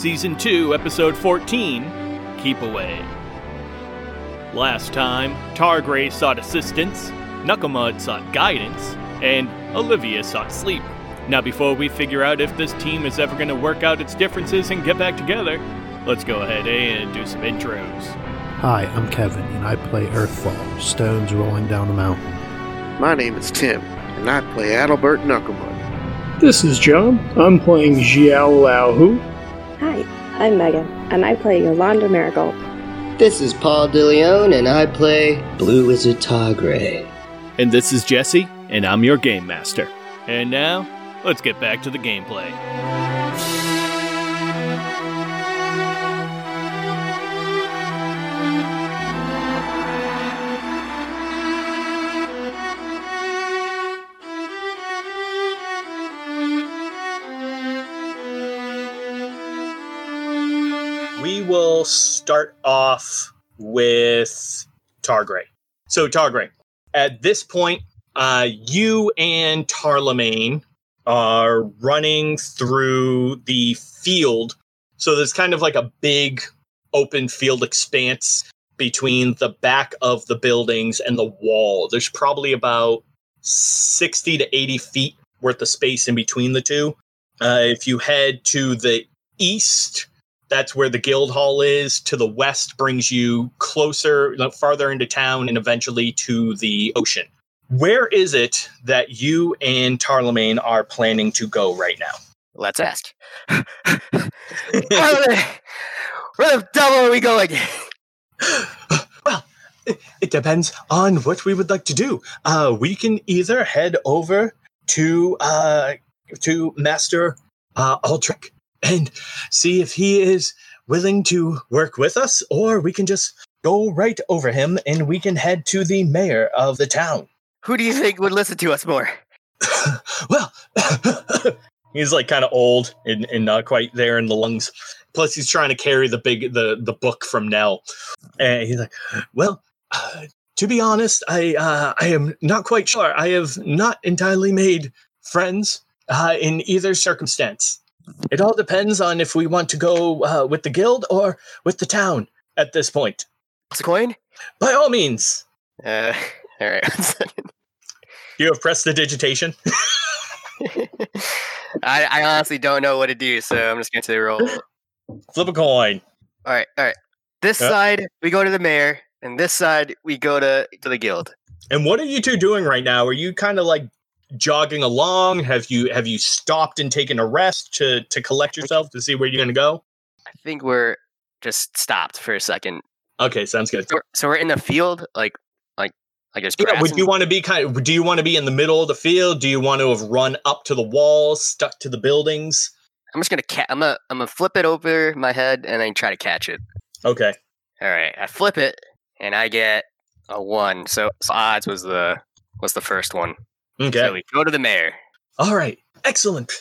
Season 2, Episode 14 Keep Away. Last time, Targray sought assistance, Knucklemud sought guidance, and Olivia sought sleep. Now, before we figure out if this team is ever going to work out its differences and get back together, let's go ahead and do some intros. Hi, I'm Kevin, and I play Earthfall, stones rolling down a mountain. My name is Tim, and I play Adalbert Knucklemud. This is John. I'm playing Xiao Lao Hu. Hi, I'm Megan, and I play Yolanda Marigold. This is Paul DeLeon, and I play Blue Wizard Targray. And this is Jesse, and I'm your Game Master. And now, let's get back to the gameplay. Will start off with Targray. So, Targray, at this point, uh, you and Tarlemagne are running through the field. So, there's kind of like a big open field expanse between the back of the buildings and the wall. There's probably about 60 to 80 feet worth of space in between the two. Uh, if you head to the east, that's where the guild hall is. To the west brings you closer farther into town and eventually to the ocean. Where is it that you and Tarlemagne are planning to go right now? Let's ask. where, the, where the devil are we going? well it, it depends on what we would like to do. Uh, we can either head over to uh, to master uh, aldrich and see if he is willing to work with us, or we can just go right over him and we can head to the mayor of the town. Who do you think would listen to us more? well, he's like kind of old and, and not quite there in the lungs. Plus, he's trying to carry the big the the book from Nell, and he's like, "Well, uh, to be honest, I uh, I am not quite sure. I have not entirely made friends uh, in either circumstance. It all depends on if we want to go uh, with the guild or with the town at this point. What's a coin? By all means. Uh, all right. you have pressed the digitation. I, I honestly don't know what to do, so I'm just going to roll. Flip a coin. All right, all right. This yep. side we go to the mayor, and this side we go to to the guild. And what are you two doing right now? Are you kind of like jogging along? Have you have you stopped and taken a rest to to collect yourself to see where you're going to go? I think we're just stopped for a second. Okay, sounds good. So, so we're in the field, like like like there's yeah. Would you want to be kind of? Do you want to be in the middle of the field? Do you want to have run up to the walls, stuck to the buildings? I'm just gonna ca- I'm gonna I'm gonna flip it over my head and then try to catch it. Okay. All right. I flip it and I get a one. So, so odds was the was the first one. Okay. So we go to the mayor. All right. Excellent.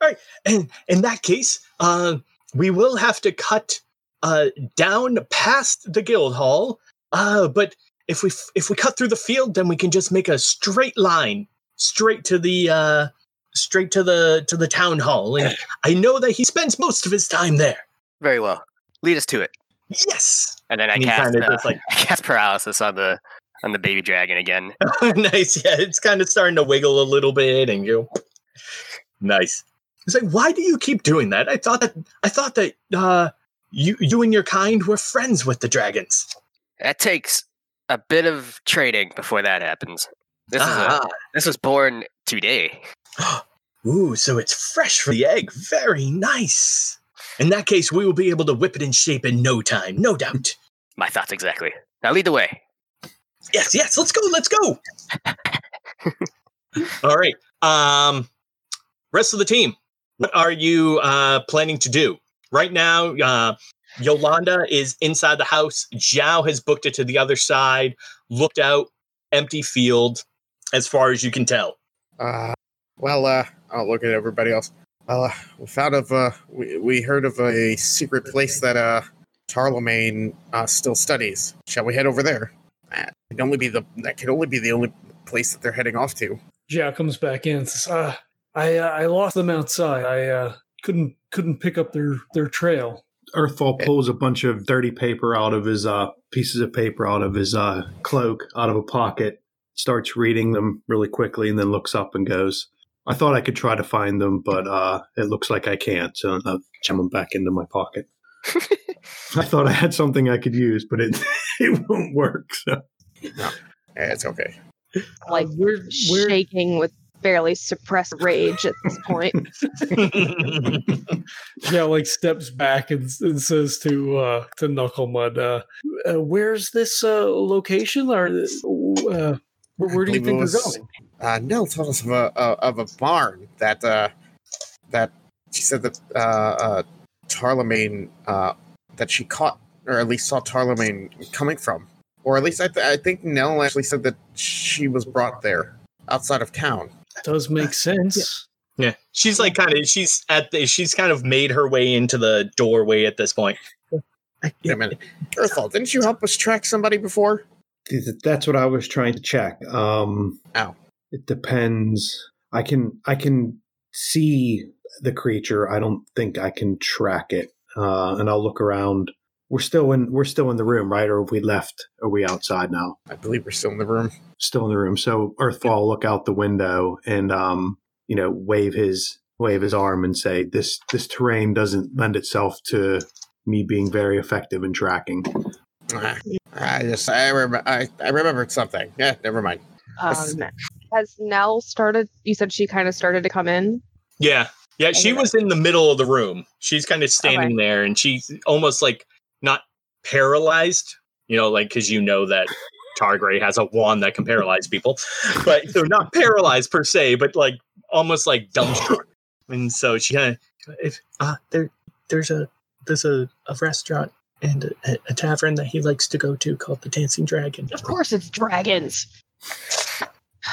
All right. And in that case, uh, we will have to cut uh, down past the guild hall. Uh, but if we if we cut through the field, then we can just make a straight line straight to the uh, straight to the to the town hall. And I know that he spends most of his time there. Very well. Lead us to it. Yes. And then I And cast, uh, like- I cast paralysis on the on the baby dragon again. nice. Yeah, it's kind of starting to wiggle a little bit, and you. Nice. It's like, why do you keep doing that? I thought that I thought that uh, you you and your kind were friends with the dragons. That takes a bit of training before that happens. This is Ah. a, this was born today. Ooh, so it's fresh from the egg. Very nice. In that case, we will be able to whip it in shape in no time, no doubt. My thoughts exactly. Now lead the way. Yes, yes. Let's go. Let's go. All right. Um, rest of the team, what are you uh, planning to do right now? Uh, Yolanda is inside the house. Zhao has booked it to the other side. Looked out, empty field, as far as you can tell. Uh, well, uh, I'll look at everybody else. Well, uh, we found of, uh, we, we heard of a secret place that, uh, Charlemagne, uh, still studies. Shall we head over there? That can only be the, that can only be the only place that they're heading off to. Zhao comes back in and says, uh, I, uh, I lost them outside. I, uh, couldn't, couldn't pick up their, their trail. Earthfall pulls a bunch of dirty paper out of his uh, pieces of paper out of his uh, cloak, out of a pocket, starts reading them really quickly, and then looks up and goes, I thought I could try to find them, but uh, it looks like I can't. So I'll jam them back into my pocket. I thought I had something I could use, but it it won't work. So Eh, It's okay. like we're, we're, shaking with fairly suppressed rage at this point. Zhao like steps back and, and says to uh to Knuckle Mud, uh, uh where's this uh location or uh where, where do you believe it think we're going? Uh, Nell told us of a, uh, of a barn that, uh, that she said that, uh, uh, Charlemagne, uh, that she caught, or at least saw Charlemagne coming from. Or at least I, th- I think Nell actually said that she was brought there outside of town. Does make sense. Yeah, she's like kind of she's at the she's kind of made her way into the doorway at this point. Wait a minute. Earthfall, didn't you help us track somebody before? that's what I was trying to check. Um, Ow. It depends. I can I can see the creature. I don't think I can track it. Uh, and I'll look around. We're still in we're still in the room, right? Or have we left? Are we outside now? I believe we're still in the room. Still in the room. So Earthfall will look out the window and um, you know, wave his wave his arm and say, This this terrain doesn't lend itself to me being very effective in tracking. I just I remember I, I remembered something. Yeah, never mind. Um, has Nell started? You said she kind of started to come in. Yeah, yeah, she was in the middle of the room. She's kind of standing there, and she's almost like not paralyzed. You know, like because you know that Targray has a wand that can paralyze people, but so not paralyzed per se, but like almost like dumbstruck. And so she kind of, if uh, there, there's a there's a, a restaurant and a, a tavern that he likes to go to called the Dancing Dragon. Of course, it's dragons.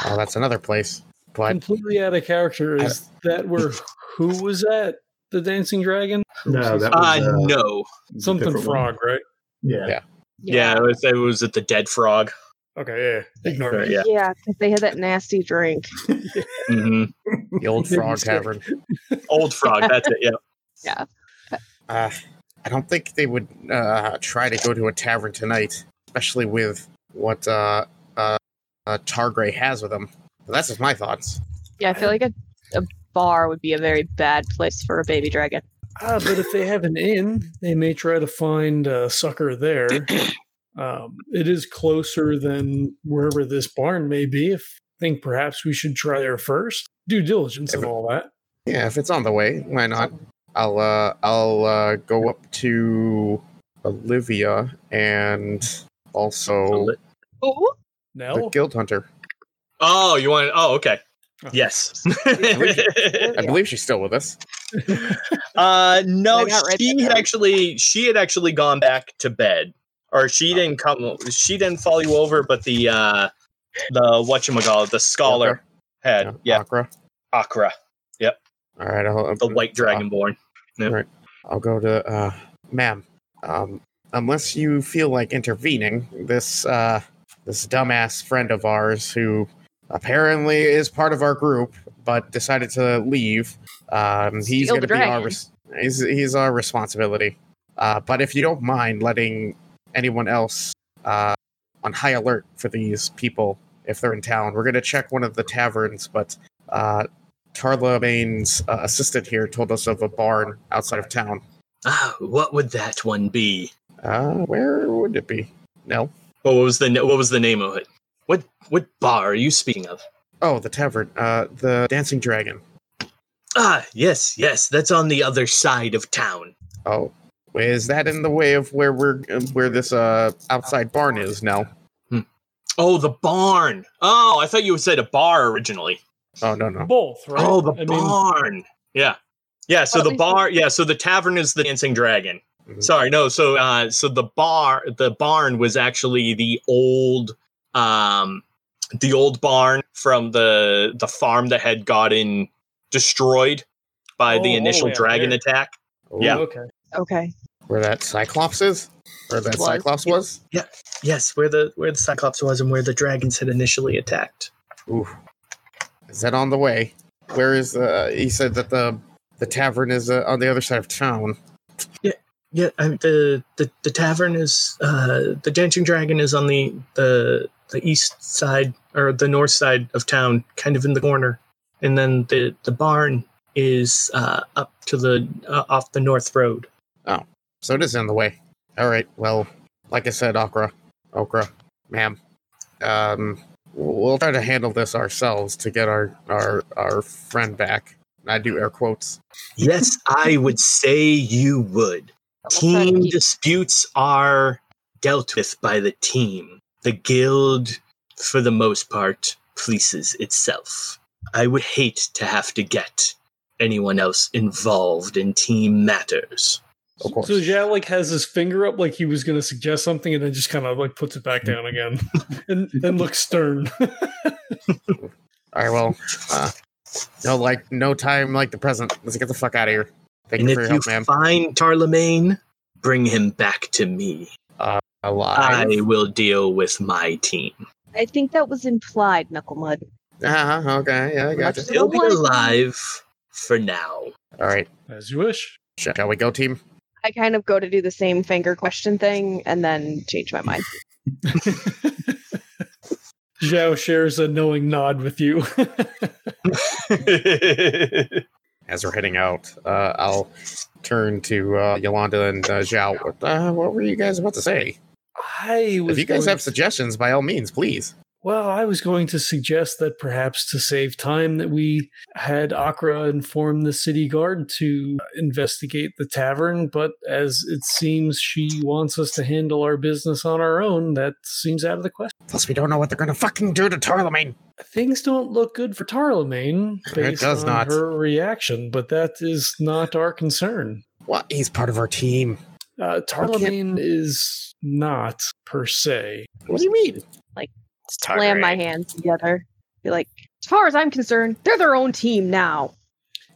Oh, that's another place. But Completely out of character. Is that where who was that? The dancing dragon? No, that Uh, was uh, no, Something different one. frog, right? Yeah. Yeah. yeah, it was, it was at the Dead Frog. Okay, yeah. Ignore me. Yeah. Yeah, because they had that nasty drink. hmm the old frog tavern. Old Frog. That's it. Yeah. Yeah. Uh, I don't think they would uh, try to go to a tavern tonight, especially with what uh, uh, uh, Targray has with them. But that's just my thoughts. Yeah, I feel like a, a bar would be a very bad place for a baby dragon. Ah, but if they have an inn, they may try to find a sucker there. Um, it is closer than wherever this barn may be. If I think perhaps we should try there first. Due diligence and all that. Yeah, if it's on the way, why not? I'll uh, I'll uh, go up to Olivia and also Oh, the Guild Hunter. Oh, you want? Oh, okay. Yes. I believe she's still with us. uh, no, right she had actually she had actually gone back to bed, or she didn't come. She didn't follow you over, but the uh, the whatchamacallit, the scholar had yeah, Akra. Akra, All right, I'll, the white dragonborn. I'll go to uh ma'am. Um unless you feel like intervening, this uh this dumbass friend of ours who apparently is part of our group but decided to leave. Um he's gonna be our res- he's he's our responsibility. Uh but if you don't mind letting anyone else uh on high alert for these people if they're in town. We're gonna check one of the taverns, but uh Tarlemagne's uh, assistant here told us of a barn outside of town. Ah, what would that one be? Uh, where would it be? No. What was the what was the name of it? What what bar are you speaking of? Oh, the tavern. Uh, the Dancing Dragon. Ah, yes, yes, that's on the other side of town. Oh, is that in the way of where we're where this uh outside barn is? No. Oh, the barn. Oh, I thought you said a bar originally. Oh no no. Both, right? Oh, the I mean, barn. yeah, yeah. So Well, the bar. Yeah. So the tavern is the dancing dragon. Mhm. Sorry, no. So, uh, so the bar, the barn was actually the old, um, the old barn from the the farm that had gotten destroyed by the Oh, initial oh, yeah, dragon there. attack. Ooh, Yeah. Okay. Okay. Where that Cyclops is? Where that Was. Cyclops was? Yeah. Yes, where the where the Cyclops was and where the dragons had initially attacked. Ooh. Is that on the way? Where is uh he said that the the tavern is uh, on the other side of town. Yeah, Yeah, I, the, the the tavern is uh, the dancing dragon is on the the the east side or the north side of town, kind of in the corner, and then the the barn is uh, up to the uh, off the north road. Oh, so it is on the way. All right. Well, like I said, Akra, Akra, ma'am, um, we'll try to handle this ourselves to get our our our friend back. I do air quotes. Yes, I would say you would. We'll try to Team disputes are dealt with by the team. The guild, for the most part, polices itself. I would hate to have to get anyone else involved in team matters. Of course. So Zhao like has his finger up like he was going to suggest something, and then just kind of like puts it back down again, and then looks stern. All right. Well, uh, no, like no time like the present. Let's get the fuck out of here. Thank and you for if your you help, ma'am. find Tarlemagne, bring him back to me. Alive. I will deal with my team. I think that was implied, Knuckle Mud. Uh-huh, okay. Yeah, I got you. He'll be alive for now. All right. As you wish. Shall we go, team? I kind of go to do the same finger question thing and then change my mind. Zhao shares a knowing nod with you. As we're heading out, uh, I'll turn to uh, Yolanda and uh, Zhao. Uh, what were you guys about to say? I was. If you guys have to- suggestions, by all means, please. Well, I was going to suggest that perhaps to save time that we had Akra inform the city guard to investigate the tavern, but as it seems she wants us to handle our business on our own, that seems out of the question. Plus, we don't know what they're going to fucking do to Tarlemagne. Things don't look good for Tarlemagne It based does on not. her reaction, but that is not our concern. What? He's part of our team. Uh, Tarlemagne is not per se. What do you mean? It's Slam my hands together. Be like, as far as I'm concerned, they're their own team now.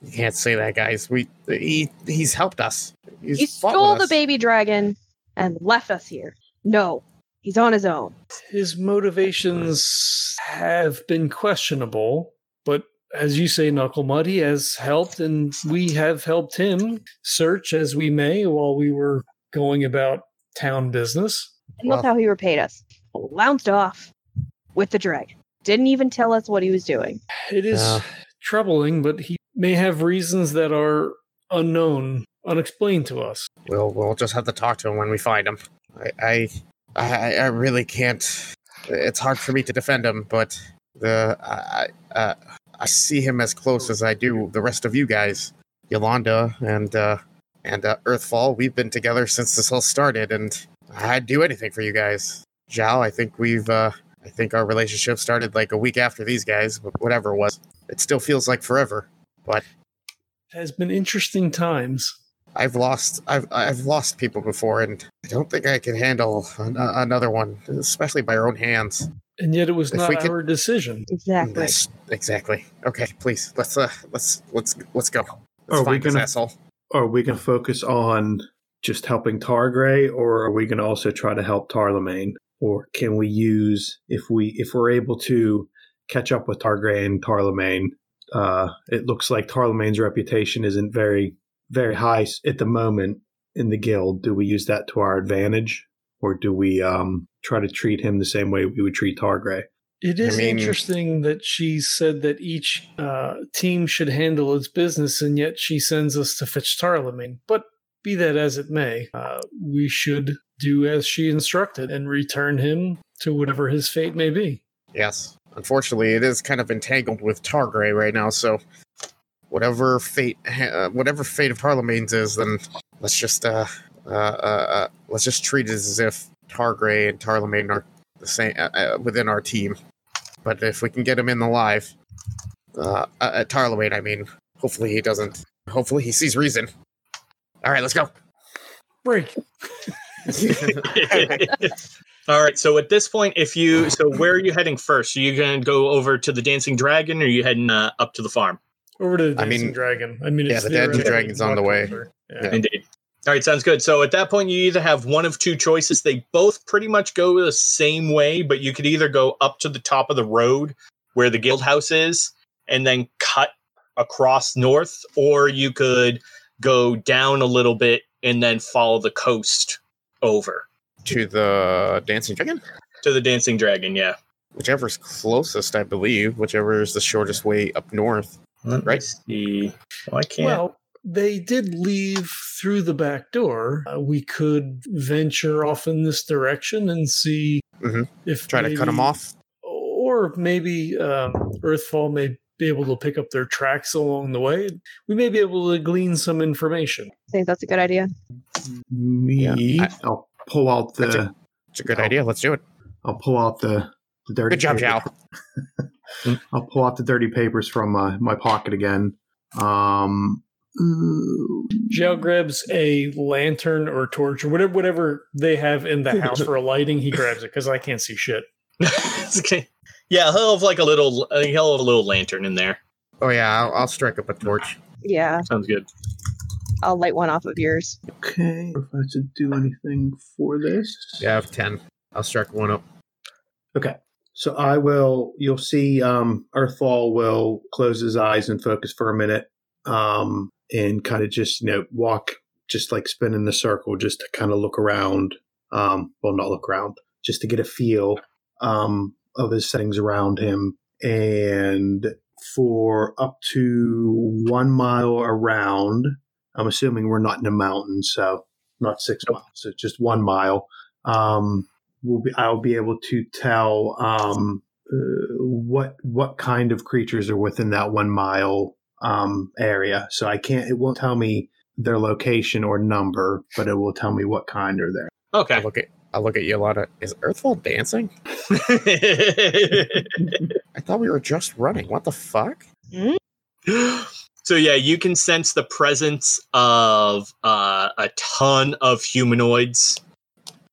You can't say that, guys. We he he's helped us. He's he stole with the us. baby dragon and left us here. No, he's on his own. His motivations have been questionable, but as you say, Knuckle Mud, he has helped, and we have helped him search as we may while we were going about town business. And look Well- how he repaid us. Bounced off with the dragon. Didn't even tell us what he was doing. It is Yeah. troubling, but he may have reasons that are unknown, unexplained to us. We'll we'll just have to talk to him when we find him. I I I, I really can't. It's hard for me to defend him, but the I I, uh, I see him as close as I do the rest of you guys, Yolanda and uh, and uh, Earthfall. We've been together since this all started, and I'd do anything for you guys. Zhao, I think we've uh, I think our relationship started like a week after these guys, but whatever it was, it still feels like forever. But it has been interesting times. I've lost I've I've lost people before, and I don't think I can handle an, another one, especially by our own hands. And yet it was If not we could- our decision. Exactly. That's- exactly. Okay, please let's uh let's let's let's go. Let's Are we find this gonna- asshole. Are we going to focus on just helping Targray, or are we going to also try to help Tarlemagne? Or can we use if we if we're able to catch up with Targray and Tarlemagne? Uh, it looks like Tarlemagne's reputation isn't very very high at the moment in the guild. Do we use that to our advantage, or do we um, try to treat him the same way we would treat Targray? It is mean- interesting that she said that each uh, team should handle its business, and yet she sends us to fetch Tarlemagne. But be that as it may, uh, we should do as she instructed and return him to whatever his fate may be. Yes. Unfortunately, it is kind of entangled with Targray right now. So, whatever fate, uh, whatever fate of Tarlemagne's is, then let's just uh, uh, uh, uh let's just treat it as if Targray and Tarlemagne are the same uh, uh, within our team. But if we can get him in the live uh, uh Tarlawain, I mean, hopefully he doesn't. Hopefully he sees reason. All right, let's go. Break. All right. So at this point, if you so where are you heading first? Are you going to go over to the Dancing Dragon, or are you heading uh, up to the farm? Over to the I Dancing mean, Dragon. I mean, yeah, it's the Dancing theoretically Dragon's on the way. Yeah. Yeah. Indeed. All right, sounds good. So at that point, you either have one of two choices. They both pretty much go the same way, but you could either go up to the top of the road where the guild house is and then cut across north, or you could go down a little bit and then follow the coast over To the dancing dragon, to the Dancing Dragon. Yeah. whichever's closest, I believe. Whichever is the shortest way up north. Let me Right. see. Oh, I can't. Well, they did leave through the back door. Uh, we could venture off in this direction and see Mhm. if Try to cut them off. or maybe um, Earthfall may be able to pick up their tracks along the way. We may be able to glean some information. I think that's a good idea. Me, I- I'll pull out the. It's a good Oh. idea. Let's do it. I'll pull out the, the dirty. Good job, paper. Zhao. I'll pull out the dirty papers from my, my pocket again. Um, ooh, Zhao grabs a lantern or torch or whatever whatever they have in the house for a lighting. He grabs it because I can't see shit. It's okay. Yeah, he'll have like a little. Uh, he'll have a little lantern in there. Oh yeah, I'll, I'll strike up a torch. Yeah, Sounds good. I'll light one off of yours. okay. If I should do anything for this. Yeah, I have ten. I'll strike one up. Okay. So I will. You'll see. Um, Earthfall will close his eyes and focus for a minute, um, and kind of just you know walk, just like spin in the circle, just to kind of look around. Um, well, not look around, just to get a feel um, of his settings around him, and for up to one mile around. I'm assuming we're not in a mountain, so not six miles, so just one mile. Um, will be I'll be able to tell um, uh, what what kind of creatures are within that one mile um, area. So I can't. It won't tell me their location or number, but it will tell me what kind are there. Okay. I'll look at I'll look at Yolanda. Is Earthfall dancing? I thought we were just running. What the fuck? so yeah, you can sense the presence of uh, a ton of humanoids.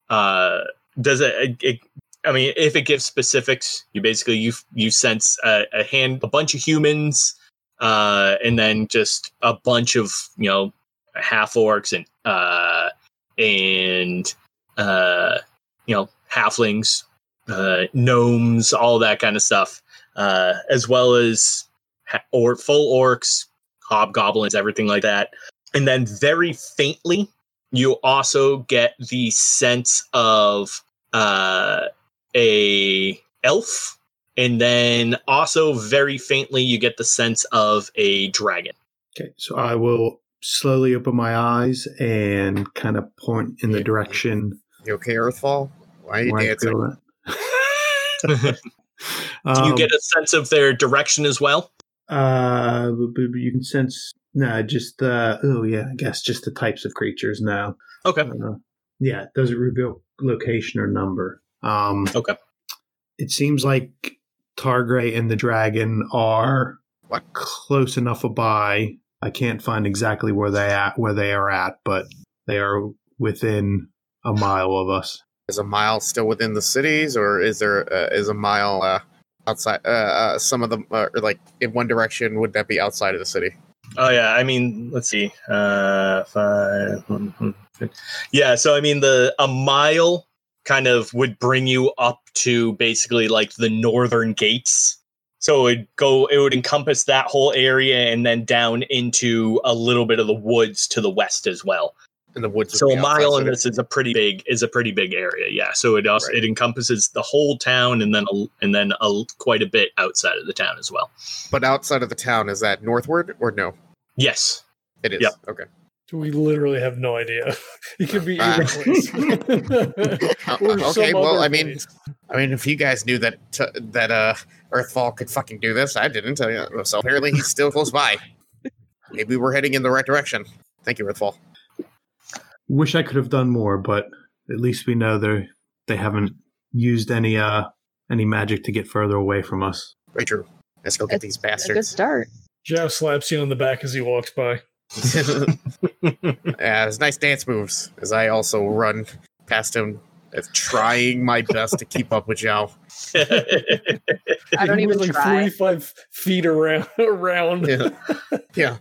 Uh, does it, it? I mean, if it gives specifics, you basically you you sense a, a hand, a bunch of humans, uh, and then just a bunch of you know half orcs and uh, and uh, you know halflings, uh, gnomes, all that kind of stuff, uh, as well as or full orcs, hobgoblins, everything like that. And then very faintly, you also get the sense of uh, a elf, and then also very faintly, you get the sense of a dragon. Okay, so I will slowly open my eyes and kind of point in the direction You okay, Earthfall? Why are you dancing? Do you Um, get a sense of their direction as well? Uh, you can sense. No, just uh. Oh yeah, I guess just the types of creatures now. Okay. Uh, yeah, doesn't reveal location or number. Um, Okay. It seems like Targray and the dragon are What? close enough a by. I can't find exactly where they at where they are at, but they are within a mile of us. Is a mile still within the cities, or is there uh, is a mile uh, outside? Uh, uh, some of them are like in one direction. Would that be outside of the city? Oh yeah, I mean, let's see. Uh five hmm, hmm. Yeah, so I mean the a mile kind of would bring you up to basically like the northern gates. So it would go it would encompass that whole area and then down into a little bit of the woods to the west as well. In the woods. So a mile in this is a pretty big is a pretty big area. Yeah. So it also Right. it encompasses the whole town and then a, and then a, quite a bit outside of the town as well. But outside of the town, is that northward or no? Yes. It is. Yep. Okay. We literally have no idea. It could be either place. Uh, okay, well, other I mean, place. I mean, if you guys knew that t- that uh, Earthfall could fucking do this, I didn't. Uh, so apparently, he's still close by. Maybe we're heading in the right direction. Thank you, Earthfall. Wish I could have done more, but at least we know they they haven't used any uh any magic to get further away from us. Very true. Let's go get these A good start. Zhao slaps you on the back as he walks by. yeah, it's nice dance moves as I also run past him, uh, trying my best to keep up with Zhao. I don't even was like try. 45 feet around. around. Yeah. yeah.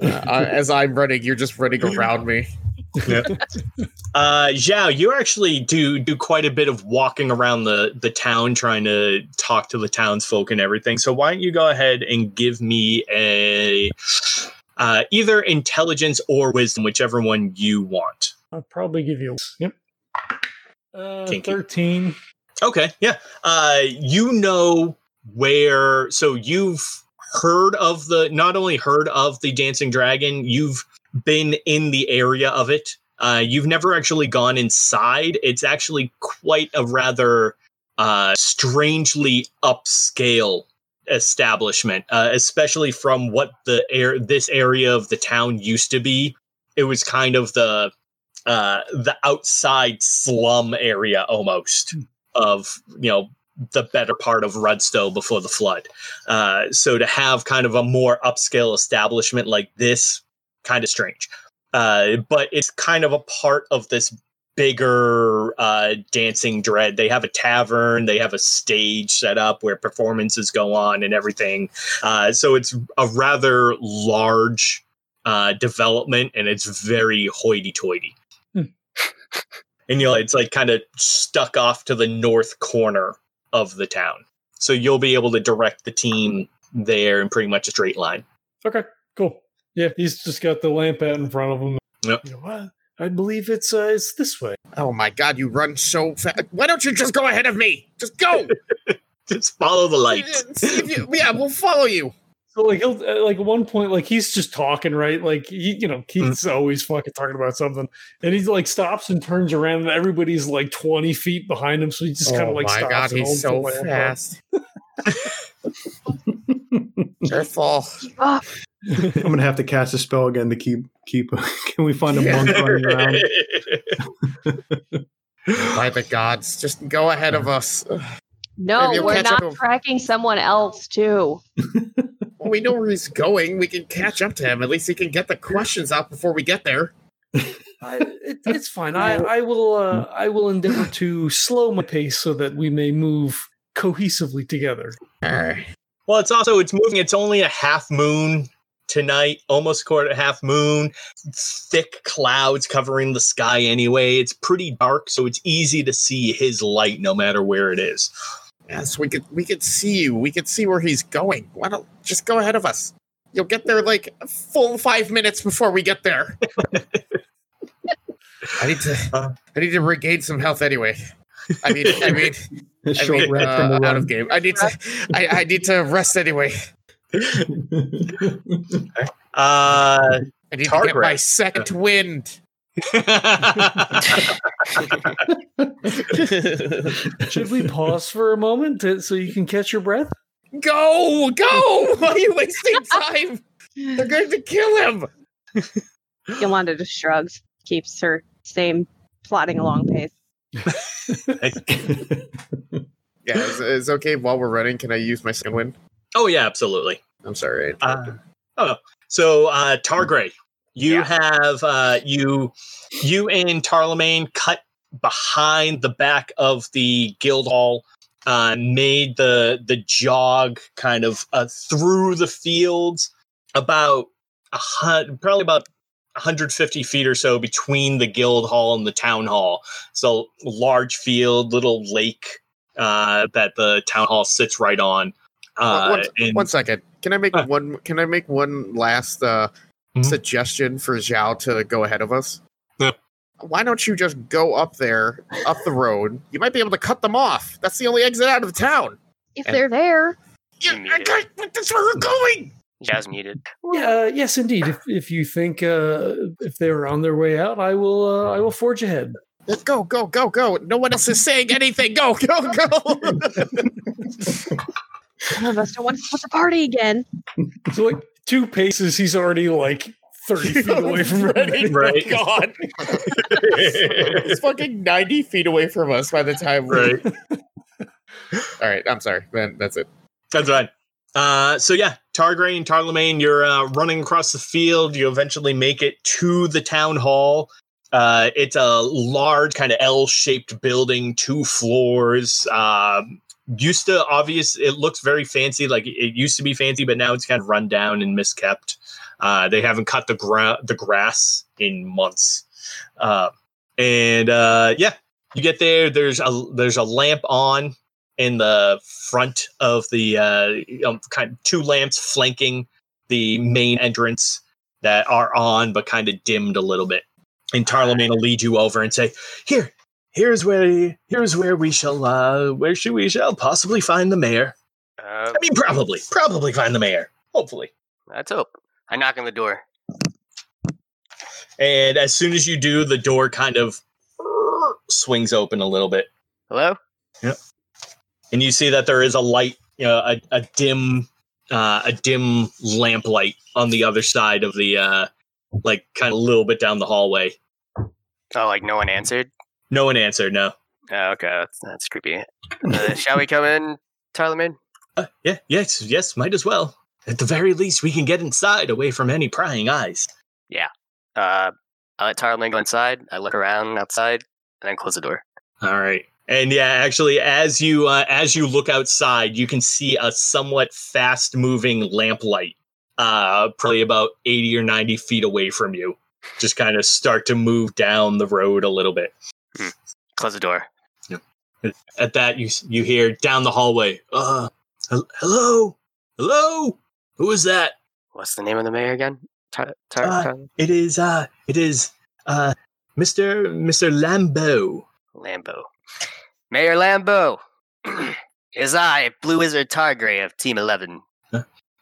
Uh, as I'm running, you're just running around me. Uh, Zhao, you actually do do quite a bit of walking around the the town, trying to talk to the townsfolk and everything. So why don't you go ahead and give me a uh, either intelligence or wisdom, whichever one you want. I'll probably give you. Yep. Uh, Kinky. 13. Okay, yeah. Uh, you know where? So you've heard of the not only heard of the dancing dragon, you've been in the area of it. Uh, you've never actually gone inside. It's actually quite a rather uh, strangely upscale establishment, uh, especially from what the air this area of the town used to be. It was kind of the uh, the outside slum area almost of you know the better part of Rudstow before the flood. Uh, so to have kind of a more upscale establishment like this, kind of strange. Uh, but it's kind of a part of this bigger uh, dancing dread. They have a tavern, they have a stage set up where performances go on and everything. Uh, so it's a rather large uh, development, and it's very hoity-toity. Hmm. and you know, it's like kind of stuck off to the north corner of the town. So you'll be able to direct the team there in pretty much a straight line. Okay, cool. Yeah, he's just got the lamp out in front of him. Yep. You know what? I believe it's uh, it's this way. Oh my god, you run so fast. Why don't you just go ahead of me? Just go! Just follow the light. You- yeah, we'll follow you. So like he'll uh, like at one point like he's just talking right like he, you know Keith's always fucking talking about something and he like stops and turns around and everybody's like twenty feet behind him so he just kind of oh like my stops god, he's so fast. Careful. Keep up. I'm gonna have to cast a spell again to keep keep. Can we find a monk running around? By the gods, just go ahead of us. No, we're not tracking someone else too. Well, we know where he's going. We can catch up to him. At least he can get the questions out before we get there. I, it, it's fine. I, I will uh, I will endeavor to slow my pace so that we may move cohesively together. Alright. well, it's also it's moving. It's only a half moon tonight, almost quarter half moon. Thick clouds covering the sky. Anyway, it's pretty dark, so it's easy to see his light no matter where it is. Yes, we could we could see you. We could see where he's going. Why don't just go ahead of us? You'll get there like a full five minutes before we get there. I need to I need to regain some health anyway. I mean I mean A I short mean, uh, from the out of game. I need to I, I need to rest anyway. Uh, I need to get my Targray. second wind. Should we pause for a moment to, so you can catch your breath? Go, go! Why are you wasting time? They're going to kill him. Yolanda just shrugs, keeps her same plodding along pace. Yeah, it's, it's okay while we're running. Can I use my second wind? Oh yeah, absolutely. I'm sorry. Uh, oh, so uh, Targray, you Yeah. have uh, you you and Tarlemagne cut behind the back of the guild hall, uh, made the the jog kind of uh, through the fields about a hun- probably about 150 feet or so between the guild hall and the town hall. So large field, little lake uh, that the town hall sits right on. Uh, one, and- one second. Can I make Uh. one? Can I make one last uh, Mhm. suggestion for Zhao to go ahead of us? Yeah. Why don't you just go up there, up the road? You might be able to cut them off. That's the only exit out of the town. If And- they're there, Yeah, You I got- that's where we're going. Jazz muted. Yeah, uh, yes, indeed. If if you think uh, if they're on their way out, I will uh, I will forge ahead. Let's go, go, go, go. No one else is saying anything. Go, go, go. none of us don't want to split the party again. So like two paces, he's already like 30 feet away from Ready? everybody. Right. God. It's fucking 90 feet away from us by the time we Right. All right, I'm sorry. Then that's it. That's right. Uh, so yeah, Targray and Tarlemagne, you're uh, running across the field. You eventually make it to the town hall. Uh, it's a large, kind of L-shaped building, two floors. Um, used to obvious, it looks very fancy. Like it used to be fancy, but now it's kind of run down and miskept. Uh, they haven't cut the gra- the grass in months. Uh, and uh, yeah, you get there. There's a there's a lamp on in the front of the uh, know, kind of two lamps flanking the main entrance that are on but kind of dimmed a little bit. And Tarlemagne will lead you over and say, "Here, here's where here's where we shall uh, where should we shall possibly find the mayor. Uh, I mean, probably, probably find the mayor. Hopefully." let's hope. I knock on the door. And as soon as you do, the door kind of swings open a little bit. Hello? Yeah. And you see that there is a light, know, a, a dim, uh, a dim lamplight on the other side of the, uh, like kind of a little bit down the hallway. Oh, like no one answered? No one answered. No. Oh, okay, that's, that's creepy. Uh, shall we come in, Tarleman? Uh, yeah. Yes. Yes. Might as well. At the very least, we can get inside, away from any prying eyes. Yeah. Uh, I let Tarleman go inside. I look around outside and then close the door. All right. And yeah, actually, as you uh, as you look outside, you can see a somewhat fast moving lamplight, uh, probably about eighty or ninety feet away from you, just kind of start to move down the road a little bit. Close the door. At that, you you hear down the hallway, "Uh, hello, hello, who is that? What's the name of the mayor again? Tar- tar- Uh, tar- It is uh, it is uh, Mister Mister Lambeau." Lambo. Mayor Lambo. is I, Blue Wizard Targray of Team 11.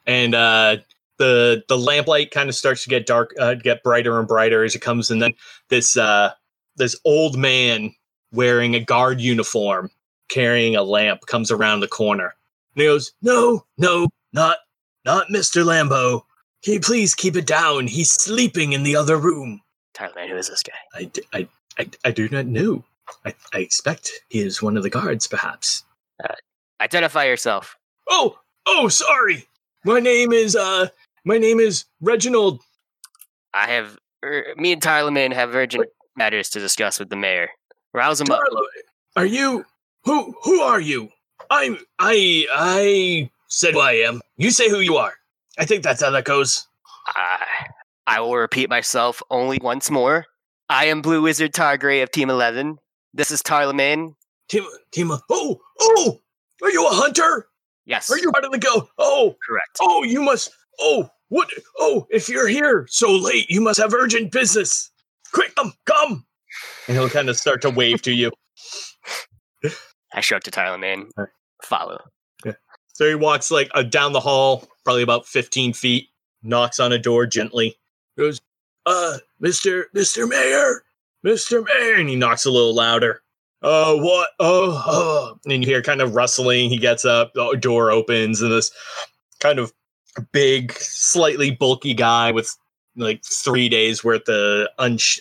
and uh the the lamplight kind of starts to get dark uh, get brighter and brighter as it comes and then this uh this old man wearing a guard uniform carrying a lamp comes around the corner and he goes no no not not mr lambo can you please keep it down he's sleeping in the other room Tarleman, who is this guy? I, I, I, I do not know I, I expect he is one of the guards perhaps Identify yourself. Oh, oh, sorry. My name is uh my name is Reginald. I have, er, me and Tarleman have urgent matters to discuss with the mayor. Rouse him up. Are you who who are you? I'm I I said who I am. You say who you are. I think that's how that goes. I, I will repeat myself only once more. I am Blue Wizard Targray of Team 11. This is Tarleman. Tim Tim Oh, oh, are you a hunter? Yes, Are you part of the go? Oh, correct. oh, you must oh what oh if you're here so late, you must have urgent business. Quick, come, come. And he'll kind of start to wave to you. I shrug to Tarleman. Alright. Follow. So he walks like uh, down the hall, probably about 15 feet, knocks on a door gently, goes, uh, Mr. Mr. Mayor, Mr. Mayor, and he knocks a little louder. Uh, what? Oh, oh. And you hear kind of rustling. He gets up, the door opens, and this kind of big, slightly bulky guy with like three days worth of unsh-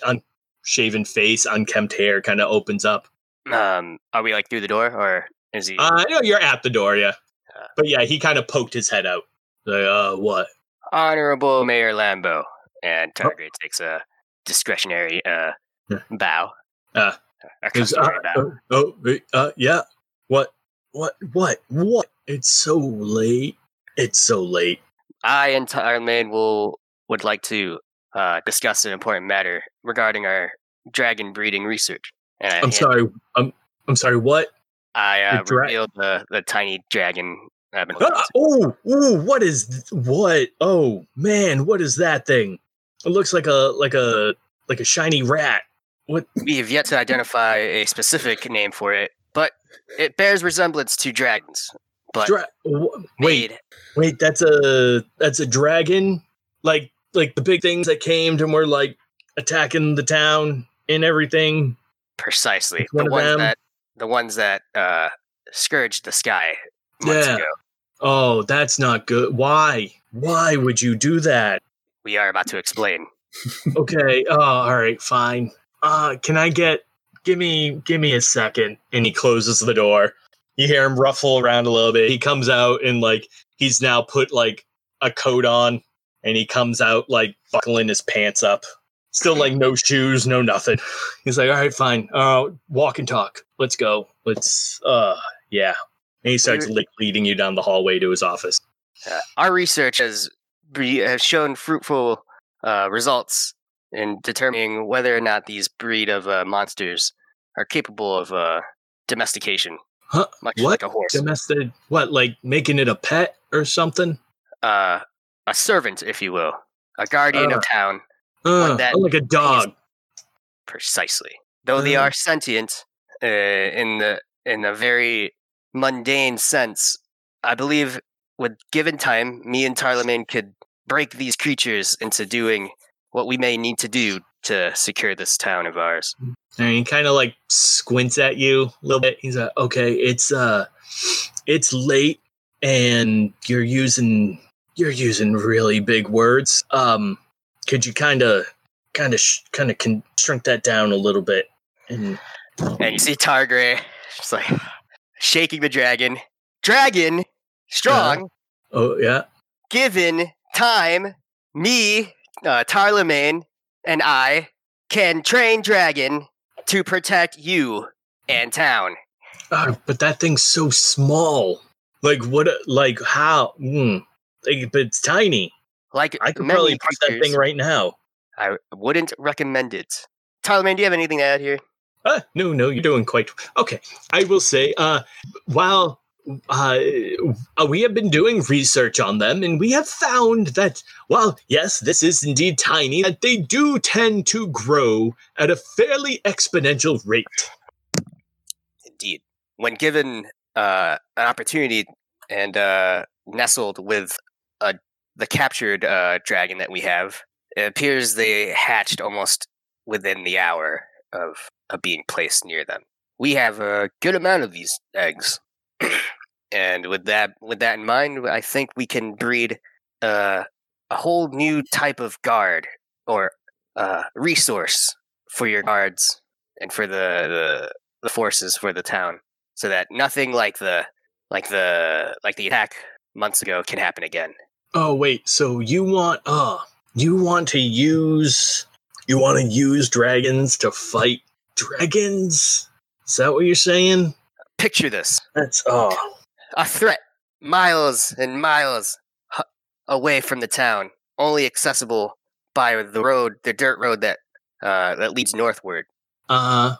unshaven face, unkempt hair kind of opens up. Um, are we like through the door or is he? Uh, I know you're at the door, yeah. Uh. But yeah, he kind of poked his head out. Like, uh, what? Honorable Mayor Lambo. And Targray takes a discretionary uh, Yeah. bow. Uh, a customary uh, bow. oh, uh, uh, yeah. What? What? What? What? It's so late. It's so late. I and Tarleman will would like to uh, discuss an important matter regarding our dragon breeding research. And I, I'm sorry. I'm. I'm sorry. What? I uh, dra- revealed the, the tiny dragon I've been Ah, oh, oh, what is th- what? Oh man, what is that thing? It looks like a like a like a shiny rat. What? We have yet to identify a specific name for it, but it bears resemblance to dragons. But Dra- wait, made- wait. That's a that's a dragon. Like like the big things that came and were like attacking the town and everything. precisely one the of ones them. that the ones that uh, scourged the sky months Yeah. ago. Oh, that's not good. Why? Why would you do that? we are about to explain. okay. Oh, all right. Fine. Uh, can I get? Give me, give me a second. And he closes the door. You hear him ruffle around a little bit. He comes out and like he's now put like a coat on, and he comes out like buckling his pants up. Still like no shoes, no nothing. He's like, all right, fine. Uh, walk and talk. Let's go. Let's. Uh, yeah. And he starts like leading you down the hallway to his office. Uh, our research has be, has shown fruitful uh, results in determining whether or not these breed of uh, monsters are capable of uh, domestication, Huh? much What? like a horse. Domestic? What? Like making it a pet or something? uh, a servant, if you will, a guardian Uh, of town, Uh, that like a dog. precisely. Though they Uh. are sentient uh, in the in a very mundane sense, I believe with given time, me and Tarlemagne could break these creatures into doing what we may need to do to secure this town of ours. And he kind of like squints at you a little bit. He's like, "Okay, it's uh, it's late, and you're using you're using really big words. Um, could you kind of kind of sh- kind of con- shrink that down a little bit?" And And you see Targray just like shaking the dragon. Dragon, strong. oh yeah, given time, me, uh, Tarlemagne, and I can train Dragon to protect you and town. Ah, but that thing's so small. Like what? Like how? Mm, like, but it's tiny. Like I could probably punch that thing right now. I wouldn't recommend it. Tarlemagne, do you have anything to add here? Uh, no, no, you're doing quite okay. I will say, uh, while uh, uh, we have been doing research on them, and we have found that, while yes, this is indeed tiny, that they do tend to grow at a fairly exponential rate. Indeed. When given uh, an opportunity and uh, nestled with the captured uh, dragon that we have, it appears they hatched almost within the hour of, of being placed near them. We have a good amount of these eggs, and with that with that in mind, I think we can breed uh, a whole new type of guard or uh, resource for your guards and for the, the the forces for the town so that nothing like the like the like the attack months ago can happen again. Oh wait, so you want uh you want to use you want to use dragons to fight dragons? Is that what you're saying? Picture this. That's oh A threat miles and miles away from the town, only accessible by the road, the dirt road that uh, that leads northward. uh huh.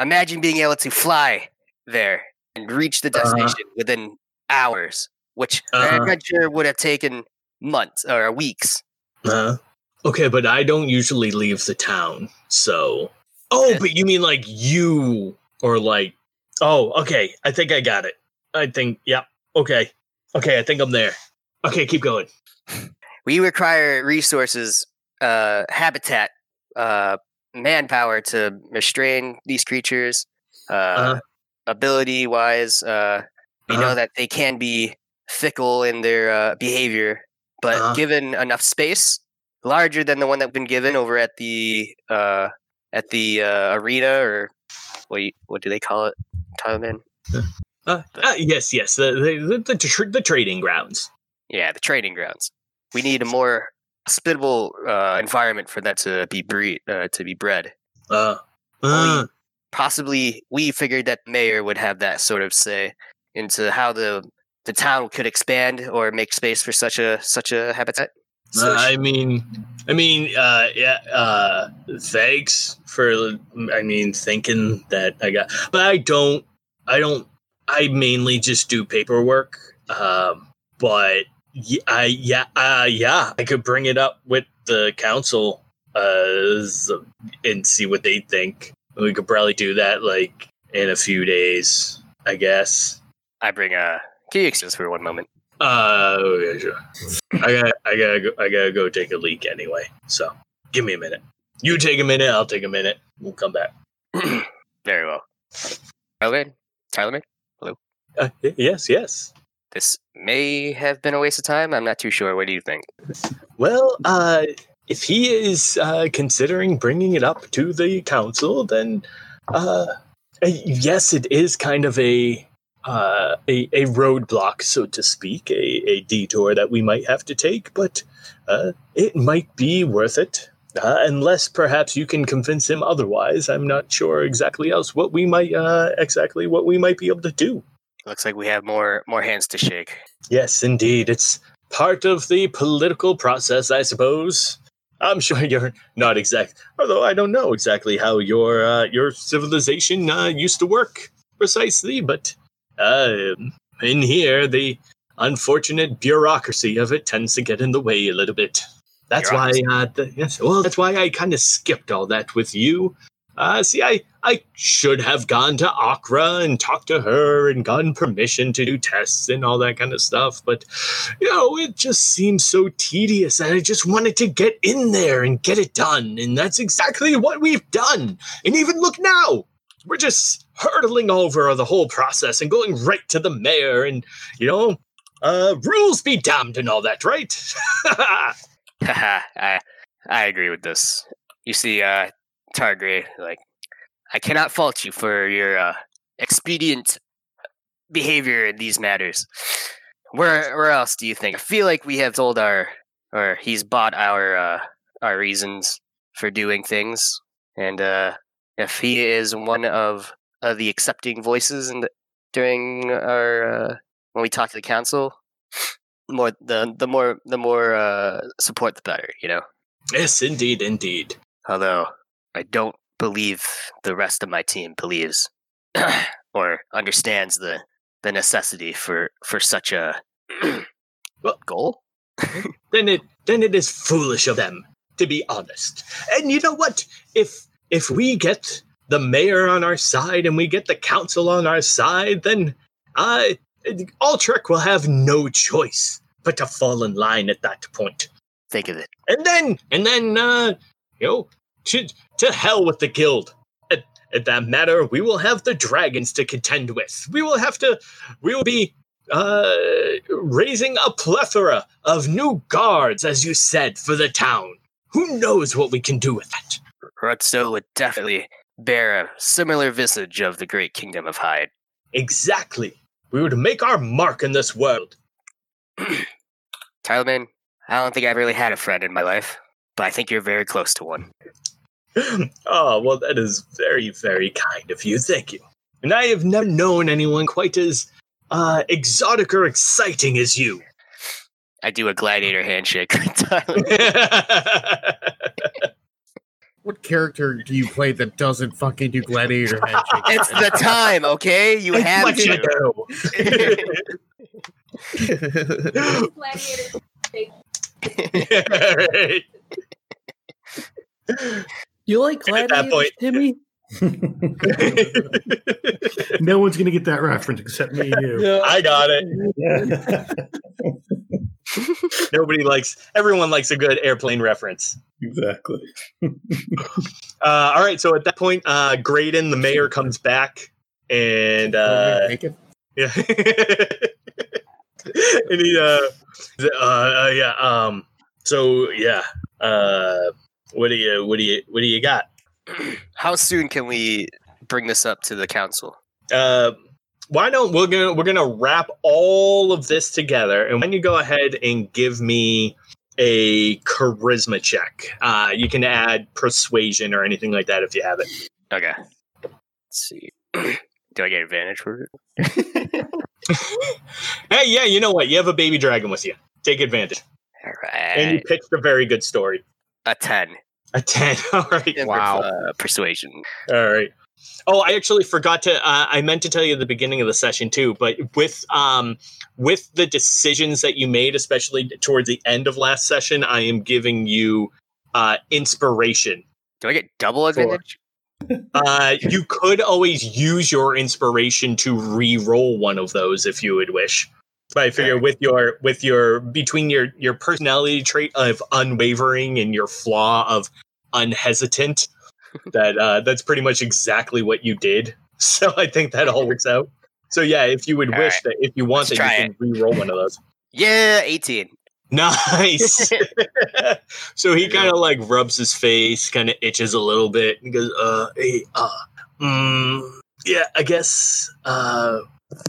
Imagine being able to fly there and reach the Uh-huh. destination within hours, which Uh-huh. an adventure would have taken months or weeks. uh okay, but I don't usually leave the town, so oh, but you mean like you or like oh okay, I think I got it. I think yeah okay okay I think I'm there. Okay, keep going. we require resources, uh, habitat, uh, manpower to restrain these creatures. Uh, Uh-huh. ability wise, uh, we Uh-huh. know that they can be fickle in their uh, behavior, but Uh-huh. given enough space, larger than the one that's been given over at the uh, at the uh, arena or what what do they call it, Thailand? Uh, uh, yes, yes, the the, the, the, tr- the trading grounds. Yeah, the trading grounds. We need a more hospitable uh, environment for that to be breed uh, to be bred. Uh, uh, possibly we figured that mayor would have that sort of say into how the the town could expand or make space for such a such a habitat. Uh, I mean, I mean, uh, yeah. Uh, thanks for, I mean, thinking that I got, but I don't. I don't. I mainly just do paperwork. Um, but y- I, yeah, uh, yeah, I could bring it up with the council, uh, and see what they think. We could probably do that like in a few days, I guess. I bring a. Excuse for one moment? Uh, okay, sure. I got, I gotta, go, I gotta go take a leak anyway. So give me a minute. You take a minute. I'll take a minute. We'll come back. Very well. Tyler, Tyler, Uh, y- yes, yes. this may have been a waste of time. I'm not too sure. What do you think? Well, uh, if he is uh, considering bringing it up to the council, then uh, uh, yes, it is kind of a uh, a, a roadblock, so to speak, a, a detour that we might have to take, but uh, it might be worth it. Uh, unless perhaps you can convince him otherwise, I'm not sure exactly else what we might uh, exactly what we might be able to do. Looks like we have more more hands to shake. Yes, indeed, it's part of the political process, I suppose. I'm sure you're not exact, although I don't know exactly how your uh, your civilization uh, used to work precisely, but uh, in here, the unfortunate bureaucracy of it tends to get in the way a little bit. That's why, uh, the, yes, well, that's why I kind of skipped all that with you. Uh, see, I, I should have gone to Akra and talked to her and gotten permission to do tests and all that kind of stuff. But, you know, it just seems so tedious and I just wanted to get in there and get it done. And that's exactly what we've done. And even look now, we're just hurtling over the whole process and going right to the mayor and, you know, uh, rules be damned and all that, right? I I agree with this. You see, uh, Targray, like I cannot fault you for your uh, expedient behavior in these matters. Where where else do you think? I feel like we have told our or he's bought our uh, our reasons for doing things, and uh, if he is one of uh, the accepting voices and during our uh, when we talk to the council, more the the more the more uh, support the better, you know. yes, indeed, indeed. Although I don't believe the rest of my team believes or understands the the necessity for for such a Well- goal. then it then it is foolish of them to be honest and you know what if if we get the mayor on our side and we get the council on our side then uh Altrek will have no choice but to fall in line at that point. Think of it. and then and then uh you know to to hell with the guild. At, at that matter we will have the dragons to contend with. We will have to we will be uh raising a plethora of new guards as you said for the town. Who knows what we can do with that Rutso would definitely bear a similar visage of the great kingdom of Hyde. exactly we would make our mark in this world Tarlemagne, I don't think I've really had a friend in my life, but I think you're very close to one. oh well that is very very kind of you thank you and i have never known anyone quite as uh exotic or exciting as you I do a gladiator handshake. Tyler. What character do you play that doesn't fucking do gladiator handshake? it's the time, okay? You It's have what you to. do. Right. You like gladiator, that gladiators, Timmy? no one's going to get that reference except me and you. Yeah. I got it. Nobody likes. Everyone likes a good airplane reference. exactly. Uh, all right. So at that point, uh, Graydon, the mayor, comes back, and uh, Naked? yeah, and he, uh, uh, uh, yeah. Um. So yeah. Uh, what do you, what do you, what do you got? How soon can we bring this up to the council? uh, why don't we're gonna we're gonna wrap all of this together, and when you go ahead and give me a charisma check, uh, you can add persuasion or anything like that if you have it. Okay. Let's see. Do I get advantage for it? Hey, yeah, you know what? You have a baby dragon with you. Take advantage, All and you pitched a very good story. A 10. A ten. All right. in Wow. Uh, persuasion. All right. Oh, I actually forgot to. Uh, I meant to tell you at the beginning of the session too. But with um, with the decisions that you made, especially towards the end of last session, I am giving you uh, inspiration. Do I get double advantage? Uh, you could always use your inspiration to re-roll one of those if you would wish. But I figure with your with your between your your personality trait of unwavering and your flaw of unhesitant, that uh, that's pretty much exactly what you did. So I think that all works out. So yeah, if you would All wish right. that if you want Let's that, you can re-roll one of those. Yeah, 18. Nice. so he kind of like rubs his face, kind of itches a little bit, and goes, "Uh, hey, uh, mm, yeah, I guess, uh,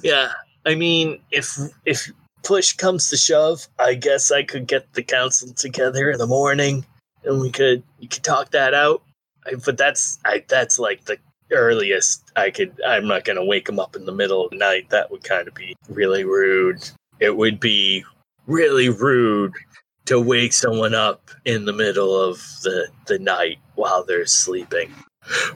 yeah. I mean, if if push comes to shove, I guess I could get the council together in the morning, and we could you could talk that out. I, but that's I that's like the earliest I could. I'm not gonna wake him up in the middle of the night. That would kind of be really rude. It would be really rude to wake someone up in the middle of the, the night while they're sleeping.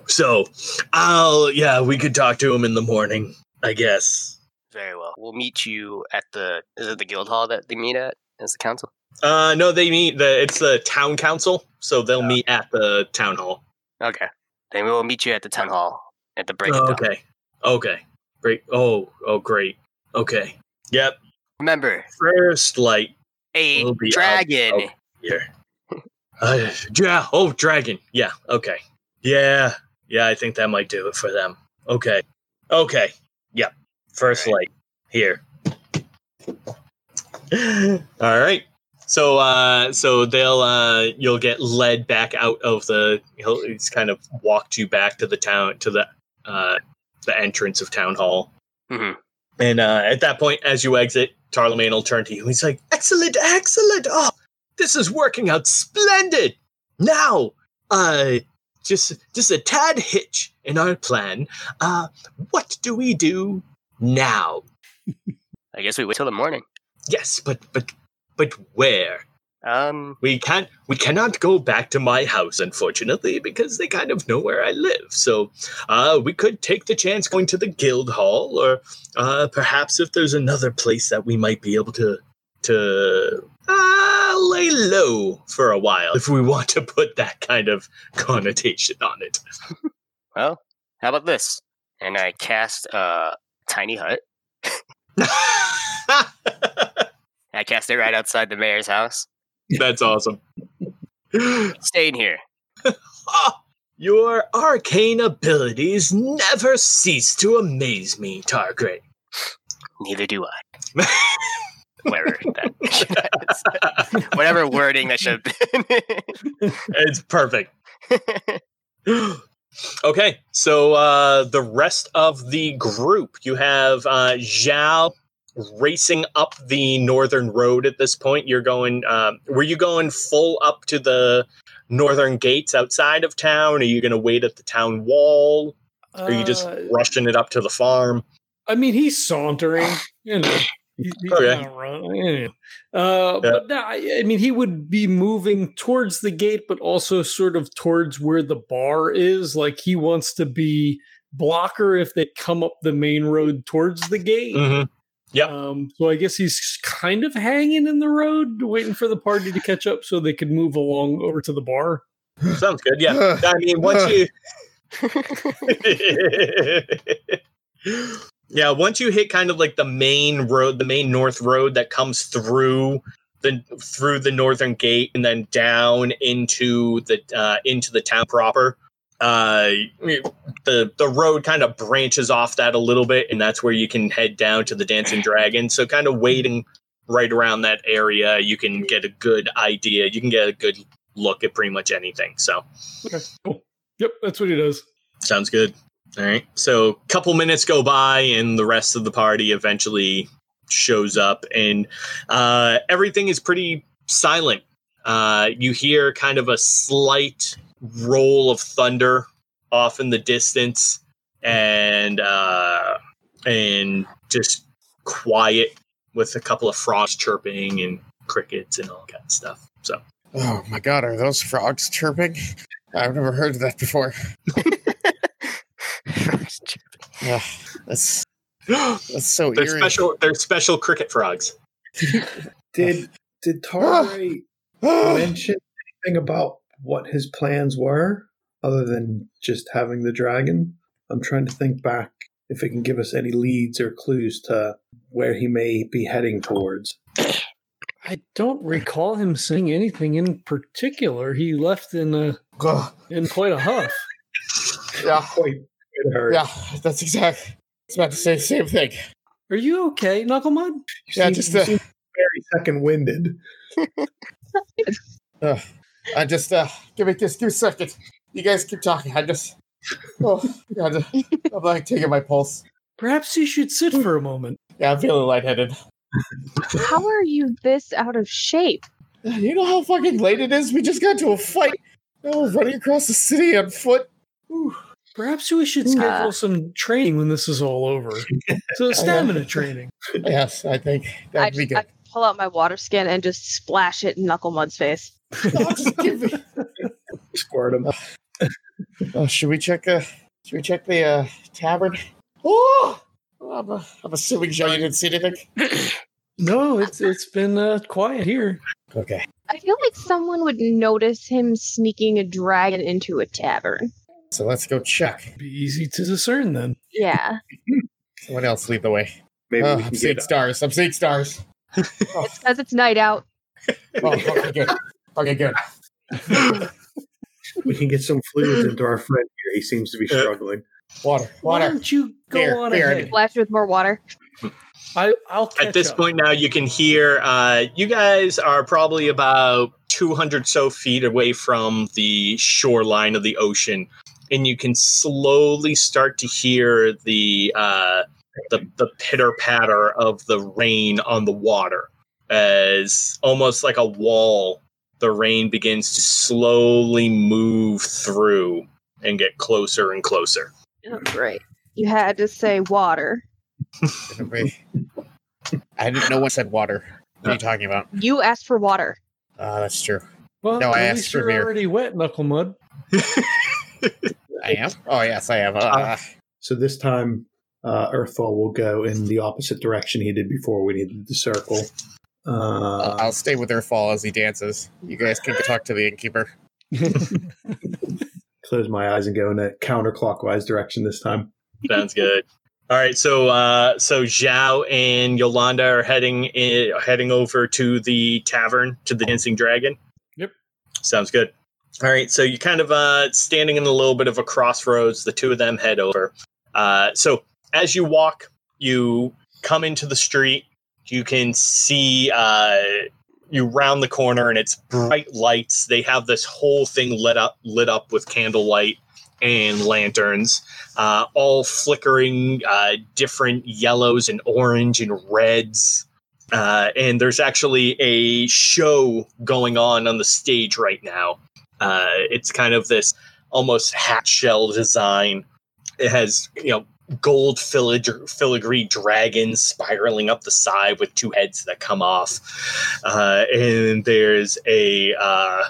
So, I'll, yeah, we could talk to him in the morning, I guess. Very well. We'll meet you at the. Is it the guild hall that they meet at? As the council? Uh, no, they meet, the it's the town council, so they'll Oh. meet at the town hall. Okay. Then we will meet you at the town hall at the break. dawn. okay. Okay. Great. Oh, oh, great. Okay. Yep. Remember, First light a will be dragon. here. Uh, yeah. Oh, dragon. Yeah. Okay. Yeah. Yeah. I think that might do it for them. Okay. Okay. Yep. First All light here. All right. So, uh, so they'll, uh, you'll get led back out of the. He'll, he's kind of walked you back to the town to the, uh, the entrance of town hall. hmm And uh, at that point, as you exit, Tarlemagne will turn to you. He's like, "Excellent, excellent! Oh, this is working out splendid. Now, uh, just just a tad hitch in our plan. Uh, what do we do now? I guess we wait till the morning. Yes, but but but where? Um, We can't. We cannot go back to my house, unfortunately, because they kind of know where I live. So, uh, we could take the chance going to the guild hall, or uh, perhaps if there's another place that we might be able to to uh, lay low for a while, if we want to put that kind of connotation on it. well, how about this? And I cast a tiny hut. I cast it right outside the mayor's house. That's awesome. Staying here. Your arcane abilities never cease to amaze me, Targray. Neither do I. Whatever that, whatever wording that should have been. It's perfect. okay, so uh, the rest of the group, you have uh, Zhao racing up the northern road at this point. You're going, um, were you going full up to the northern gates outside of town? Are you going to wait at the town wall? Are you just Uh, rushing it up to the farm? I mean, he's sauntering. You know, he- he's Okay. not running. you. Uh, Yeah. But no, I, I mean, he would be moving towards the gate, but also sort of towards where the bar is. Like he wants to be blocker if they come up the main road towards the gate. hmm Yep. Um, so I guess he's kind of hanging in the road, waiting for the party to catch up so they could move along over to the bar. Sounds good. Yeah. I mean, once you. yeah, once you hit kind of like the main road, the main north road that comes through the through the northern gate and then down into the uh, into the town proper. Uh, the the road kind of branches off that a little bit, and that's where you can head down to the Dancing Dragon. So, kind of waiting right around that area, you can get a good idea. You can get a good look at pretty much anything. So, Okay, cool. Yep, that's what he does. Sounds good. All right. So, a couple minutes go by, and the rest of the party eventually shows up, and uh, everything is pretty silent. Uh, you hear kind of a slight roll of thunder off in the distance, and uh, and just quiet with a couple of frogs chirping and crickets and all that kind of stuff. So, Oh my god, are those frogs chirping? I've never heard of that before. Yeah, that's that's so they're eerie. special. They're special cricket frogs. Did did Targray mention anything about what his plans were, other than just having the dragon? I'm trying to think back if it can give us any leads or clues to where he may be heading towards. I don't recall him saying anything in particular. He left in a Ugh. in quite a huff. Yeah, Quite it hurt. yeah, that's exactly. I was about to say the same thing. Are you okay, Knucklemud? Yeah, seem- just you uh, very second winded. Uh, I just uh, give me just two seconds. You guys keep talking. I just oh God, I'm like taking my pulse. Perhaps you should sit for a moment. Yeah, I'm feeling lightheaded. How are you this out of shape? You know how fucking late it is. We just got to a fight. Oh, running across the city on foot. Whew. Perhaps we should schedule some training when this is all over. So stamina training. Yes, I think that'd be just, good. I pull out my water skin and just splash it in Knuckle Mud's face. Oh, just give me- Squirt him. Oh, should we check? Uh, should we check the uh, tavern? Oh, I'm, uh, I'm assuming Joe, you didn't see anything. No, it's it's been uh, quiet here. Okay. I feel like someone would notice him sneaking a dragon into a tavern. So let's go check. Be easy to discern then. Yeah. Someone else lead the way. Maybe Oh, I'm seeing stars. I'm seeing stars. Oh, It's because it's night out. oh, okay, good. Okay, good. we can get some fluids into our friend here. He seems to be struggling. Water, water. Why water. don't you go Here, on here. ahead? Splash with more water. I, I'll catch At this up. point now, you can hear. Uh, you guys are probably about 200 so feet away from the shoreline of the ocean, and you can slowly start to hear the uh, the, the pitter patter of the rain on the water as almost like a wall. The rain begins to slowly move through and get closer and closer. Oh, great. You had to say water. I didn't know one said water. What are you talking about? You asked for water. Uh, that's true. Well, No, I at asked least for you're beer. already wet, Knuckle Mud. I am. Oh yes, I am. Uh, So this time, uh, Earthfall will go in the opposite direction he did before when he did the circle. Uh, I'll stay with Earthfall as he dances. You guys can talk to the innkeeper. close my eyes and go in a counterclockwise direction this time. Sounds good. All right, so uh, so Zhao and Yolanda are heading in, heading over to the tavern to the Dancing Dragon. Yep. Sounds good. All right, so you're kind of uh, standing in a little bit of a crossroads. The two of them head over. Uh, so as you walk, you come into the street. You can see uh, you round the corner, and it's bright lights. They have this whole thing lit up lit up with candlelight and lanterns uh, all flickering uh, different yellows and orange and reds. Uh, and there's actually a show going on on the stage right now. Uh, it's kind of this almost hat shell design. It has, you know, gold filig- filigree dragons spiraling up the side with two heads that come off. Uh, and there's a uh,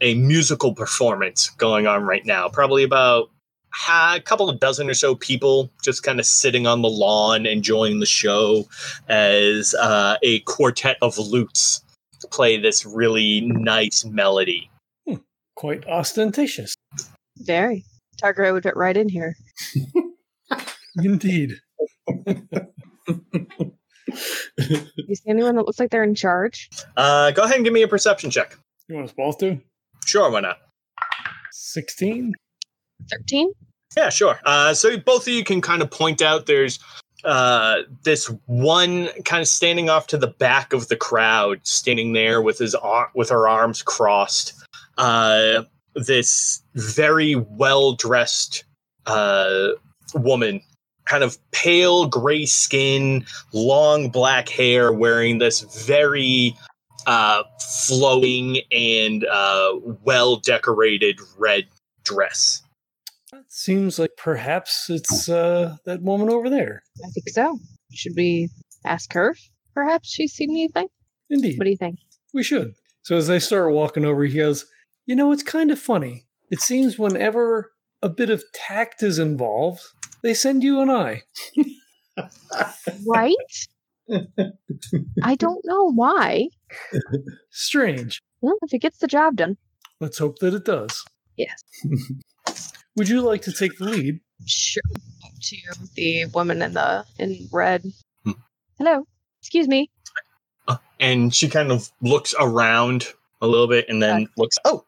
a musical performance going on right now. Probably about a couple of dozen or so people just kind of sitting on the lawn enjoying the show as uh, a quartet of lutes play this really nice melody. Quite ostentatious. Very. Targray would fit right in here. Indeed. You see anyone that looks like they're in charge? Uh, go ahead and give me a perception check. You want us both to? Sure, why not? 16? 13? Yeah, sure. Uh, so both of you can kind of point out there's uh, this one kind of standing off to the back of the crowd, standing there with his ar- with her arms crossed. Uh, this very well dressed uh, woman, kind of pale gray skin, long black hair, wearing this very uh, flowing and uh, well decorated red dress. Seems like perhaps it's uh, that woman over there. I think so. Should we ask her? if Perhaps she's seen anything? Indeed. What do you think? We should. So as they start walking over, he goes, You know, it's kind of funny. It seems whenever a bit of tact is involved, they send you an eye. Right? I don't know why. Strange. Well, if it gets the job done. Let's hope that it does. Yes. Would you like to take the lead? Sure. To the woman in the in red. Hmm. Hello. Excuse me. and she kind of looks around a little bit and then looks oh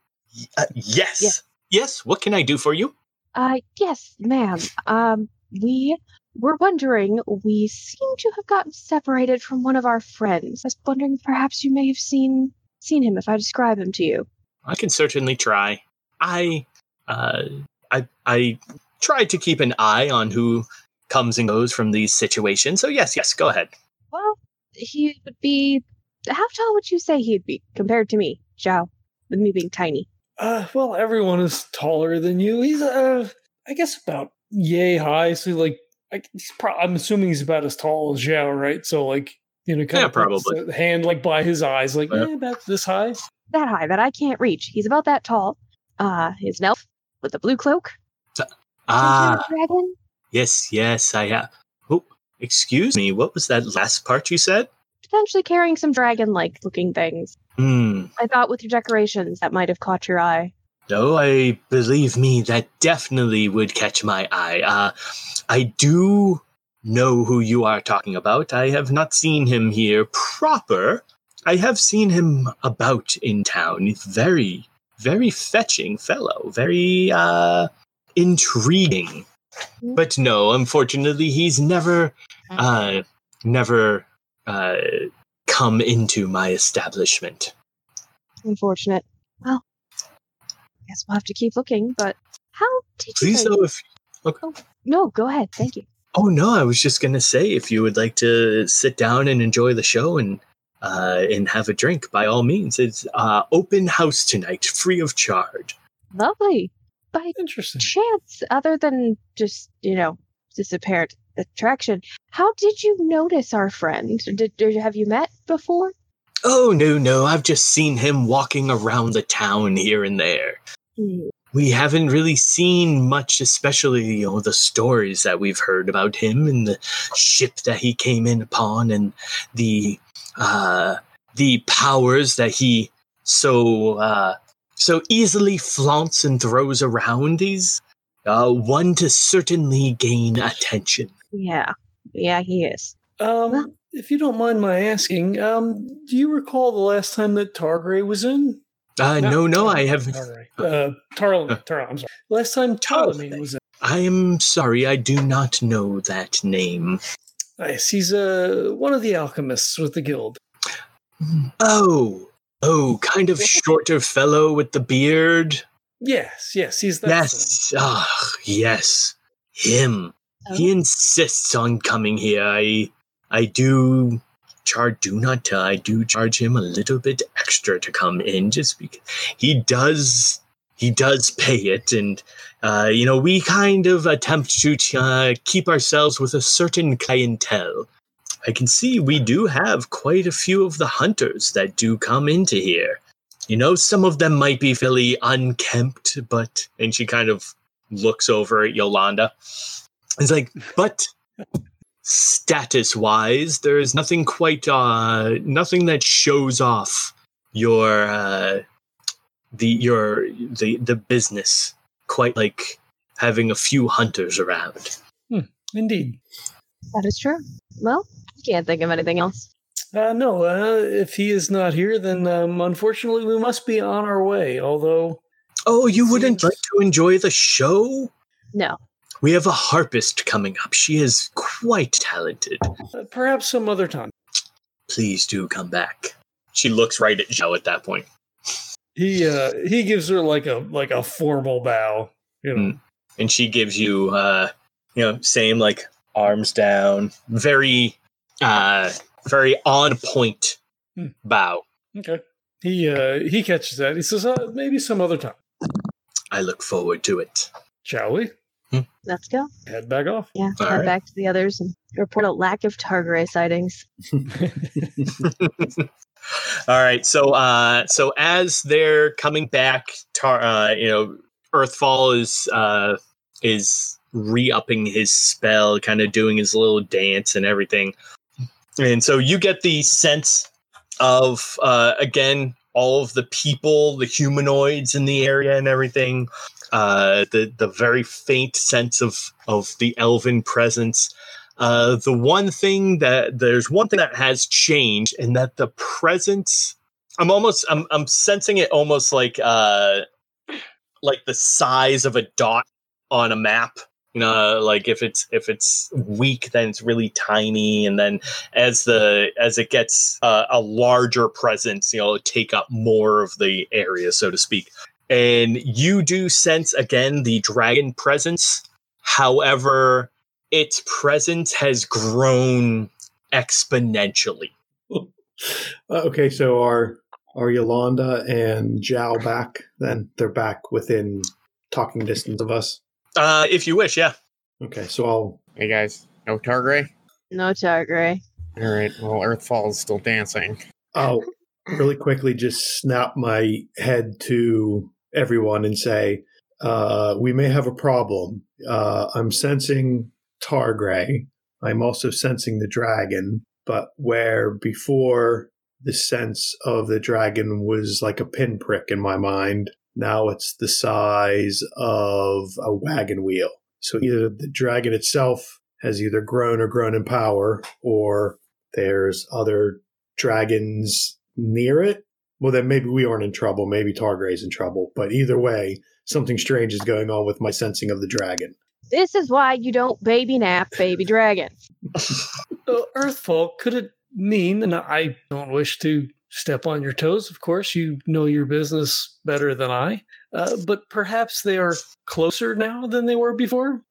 uh, yes Yes. yes what can i do for you Uh yes, ma'am. Um we we're wondering, we seem to have gotten separated from one of our friends. I was wondering if perhaps you may have seen seen him if I describe him to you. I can certainly try. I, uh, I, I try to keep an eye on who comes and goes from these situations. So yes, yes, go ahead. Well, he would be. How tall would you say he'd be compared to me, Zhao? With me being tiny. Uh, well, everyone is taller than you. He's, uh, I guess about yay high. So, like, I, he's pro- I'm assuming he's about as tall as Zhao, right? So, like, you know, kind Yeah, of puts probably. the hand like by his eyes, like, Yeah. yeah, about this high. That high that I can't reach. He's about that tall. Uh, he's an elf with a blue cloak. Ah, Dragon. yes, yes, I have. Oh, excuse me. What was that last part you said? Potentially carrying some dragon-like looking things. Hmm. I thought with your decorations that might have caught your eye. No, I believe me, that definitely would catch my eye. Uh, I do know who you are talking about. I have not seen him here proper. I have seen him about in town. He's very, very fetching fellow. Very, uh, intriguing. But no, unfortunately, he's never, uh, never, uh, come into my establishment. Unfortunate. Well, I guess we'll have to keep looking. But how did you? Please, say- though, if No, go ahead. Thank you. Oh no, I was just gonna say if you would like to sit down and enjoy the show and uh, and have a drink, by all means, it's uh, open house tonight, free of charge. Lovely. By Interesting. chance, other than just you know this apparent attraction, how did you notice our friend? Did, did have you met before? Oh no, no, I've just seen him walking around the town here and there. Hmm. We haven't really seen much, especially you know the stories that we've heard about him and the ship that he came in upon and the uh, the powers that he so uh, so easily flaunts and throws around. He's uh, one to certainly gain attention. Yeah, yeah, he is. Um, if you don't mind my asking, um, do you recall the last time that Targray was in? Uh, no, no, I have. Targray. Uh, Tarl, Tarl, I'm sorry. Last time Ptolemy was in. I am sorry, I do not know that name. Nice. He's uh, one of the alchemists with the guild. Oh, oh, kind of shorter fellow with the beard. Yes, yes, he's that. Yes, ah, yes, him. He insists on coming here. I, I do charge. Do not. I do charge him a little bit extra to come in, just because he does. He does pay it, and uh, you know we kind of attempt to uh, keep ourselves with a certain clientele. I can see we do have quite a few of the hunters that do come into here. You know, some of them might be fairly unkempt, but and she kind of looks over at Yolanda. It's like, but status wise, there is nothing quite uh nothing that shows off your uh the your the the business quite like having a few hunters around. Indeed. That is true. Well, I can't think of anything else. Uh, no, uh, if he is not here, then um, unfortunately we must be on our way. Although, Oh, you wouldn't like to enjoy the show? No. We have a harpist coming up. She is quite talented. uh, perhaps some other time. Please do come back. She looks right at Joe at that point. He uh, he gives her like a like a formal bow. You know, Mm. and she gives you uh you know same like arms down very uh very on point Hmm. bow okay. He uh, he catches that. He says, uh, maybe some other time. i look forward to it Shall we Let's go. head back off? Yeah, All head right. back to the others and report a lack of Targray sightings. all right so uh so as they're coming back tar uh you know earthfall is uh is re-upping his spell kind of doing his little dance and everything and so you get the sense of uh again all of the people the humanoids in the area and everything uh the the very faint sense of of the elven presence uh, the one thing that there's one thing that has changed, and that the presence. I'm almost. I'm. I'm sensing it almost like uh, like the size of a dot on a map. You know, like if it's if it's weak, then it's really tiny, and then as the as it gets uh, a larger presence, you know, take up more of the area, so to speak. And you do sense again the dragon presence. However, its presence has grown exponentially. Uh, okay, so are are Yolanda and Zhao back? Then they're back within talking distance of us. Uh, if you wish, yeah. Okay, so I'll. Hey guys, no Targray? No Targray. All right. Well, Earthfall is still dancing. I'll really quickly just snap my head to everyone and say, uh, "We may have a problem. Uh, I'm sensing Targray. I'm also sensing the dragon, but where before the sense of the dragon was like a pinprick in my mind, now it's the size of a wagon wheel. So either the dragon itself has either grown or grown in power, or there's other dragons near it. Well, then maybe we aren't in trouble. Maybe Targray's in trouble. But either way, something strange is going on with my sensing of the dragon. This is why you don't baby nap baby dragon. Uh, Earthfall, could it mean, and I don't wish to step on your toes, of course, you know your business better than I, uh, but perhaps they are closer now than they were before?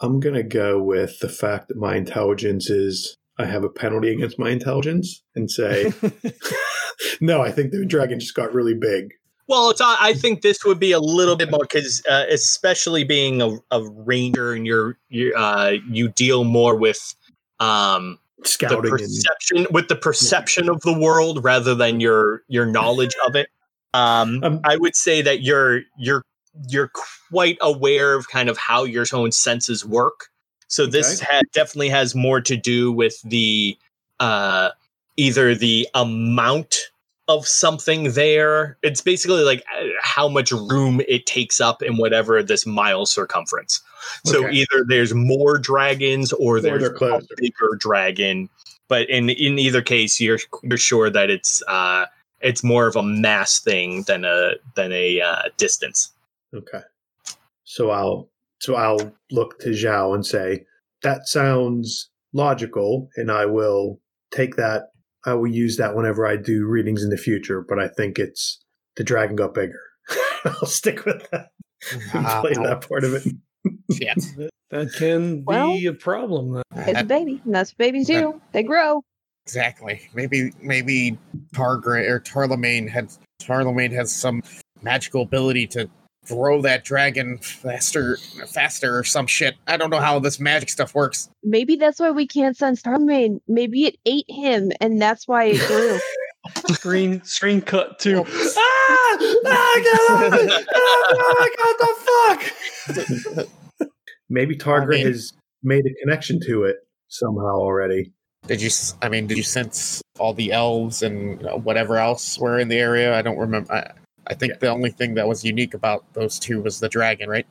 I'm going to go with the fact that my intelligence is, I have a penalty against my intelligence and say, no, I think the dragon just got really big. Well, it's. uh, I think this would be a little bit more because, uh, especially being a, a ranger, and you're you uh, you deal more with um, the Scouting and perception with the perception of the world rather than your your knowledge of it. Um, Um, I would say that you're you're you're quite aware of kind of how your own senses work. So this Okay. ha- definitely has more to do with the uh, either the amount of something there. It's basically like uh, how much room it takes up in whatever this mile circumference. So Okay. either there's more dragons or there's a bigger dragon. But in in either case, you're you're sure that it's uh, it's more of a mass thing than a than a uh, distance. Okay. So I'll so I'll look to Zhao and say, that sounds logical, and I will take that I will use that whenever I do readings in the future, but I think it's the dragon got bigger. I'll stick with that. and Ah, play that part of it. Shit. That, that can be a problem. Then. It's a baby, and that's what babies do. They grow. Exactly. Maybe maybe Targray or Tarlemagne had Tarlemagne has some magical ability to grow that dragon faster faster or some shit. I don't know how this magic stuff works. Maybe that's why we can't send Starman. Maybe it ate him, and that's why it grew. Screen screen cut to ah! Ah, get off it! Oh, my God, the fuck! Maybe Targray mean- has made a connection to it somehow already. Did you? I mean, did you sense all the elves and you know, whatever else were in the area? I don't remember. I, I think Yeah. the only thing that was unique about those two was the dragon, right?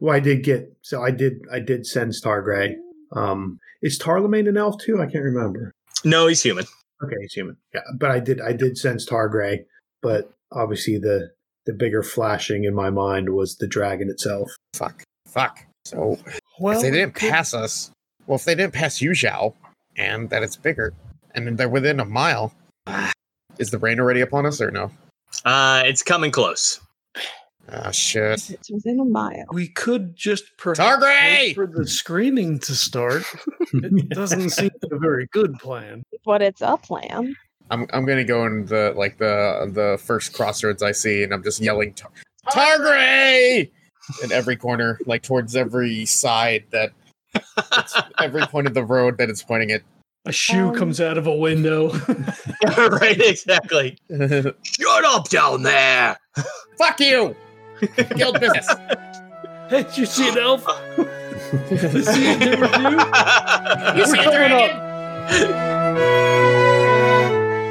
Well, I did get so I did I did send Targray. Um, is Tarlemagne an elf too? I can't remember. No, he's human. Okay, he's human. Yeah, but I did I did sense Targray, but obviously the the bigger flashing in my mind was the dragon itself. Fuck. Fuck. So well. if they didn't could- pass us, well, if they didn't pass you, Zhao, and that it's bigger, and they're within a mile, is the rain already upon us or no? Uh, it's coming close. Ah, shit. it's within a mile. we could just perhaps Targray! wait for the screaming to start. It doesn't seem like a very good plan. But it's a plan. I'm I'm gonna go in the like the the first crossroads I see, and I'm just yelling Tar- Targray in every corner, like towards every side that it's every point of the road that it's pointing at. A shoe Um, comes out of a window. right, exactly. Shut up down there. Fuck you! Guild business. hey, did you see an elf? Is he in there with you? You see a We're coming dragon?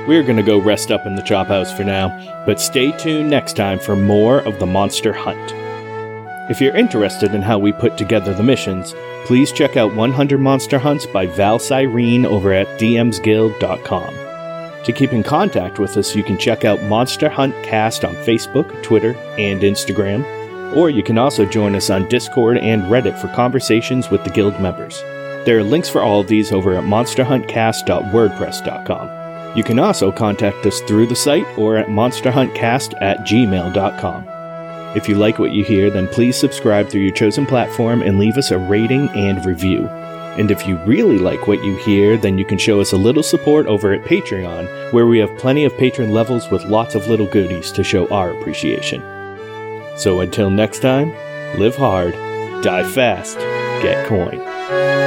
We're going to go rest up in the chop house for now, but stay tuned next time for more of the Monster Hunt. If you're interested in how we put together the missions, please check out 100 Monster Hunts by Val Cyrene over at dmsguild.com. To keep in contact with us, you can check out Monster Hunt Cast on Facebook, Twitter, and Instagram. Or you can also join us on Discord and Reddit for conversations with the guild members. There are links for all of these over at monsterhuntcast.wordpress.com. You can also contact us through the site or at monsterhuntcast at gmail.com. If you like what you hear, then please subscribe through your chosen platform and leave us a rating and review. And if you really like what you hear, then you can show us a little support over at Patreon, where we have plenty of patron levels with lots of little goodies to show our appreciation. So until next time, live hard, die fast, get coin.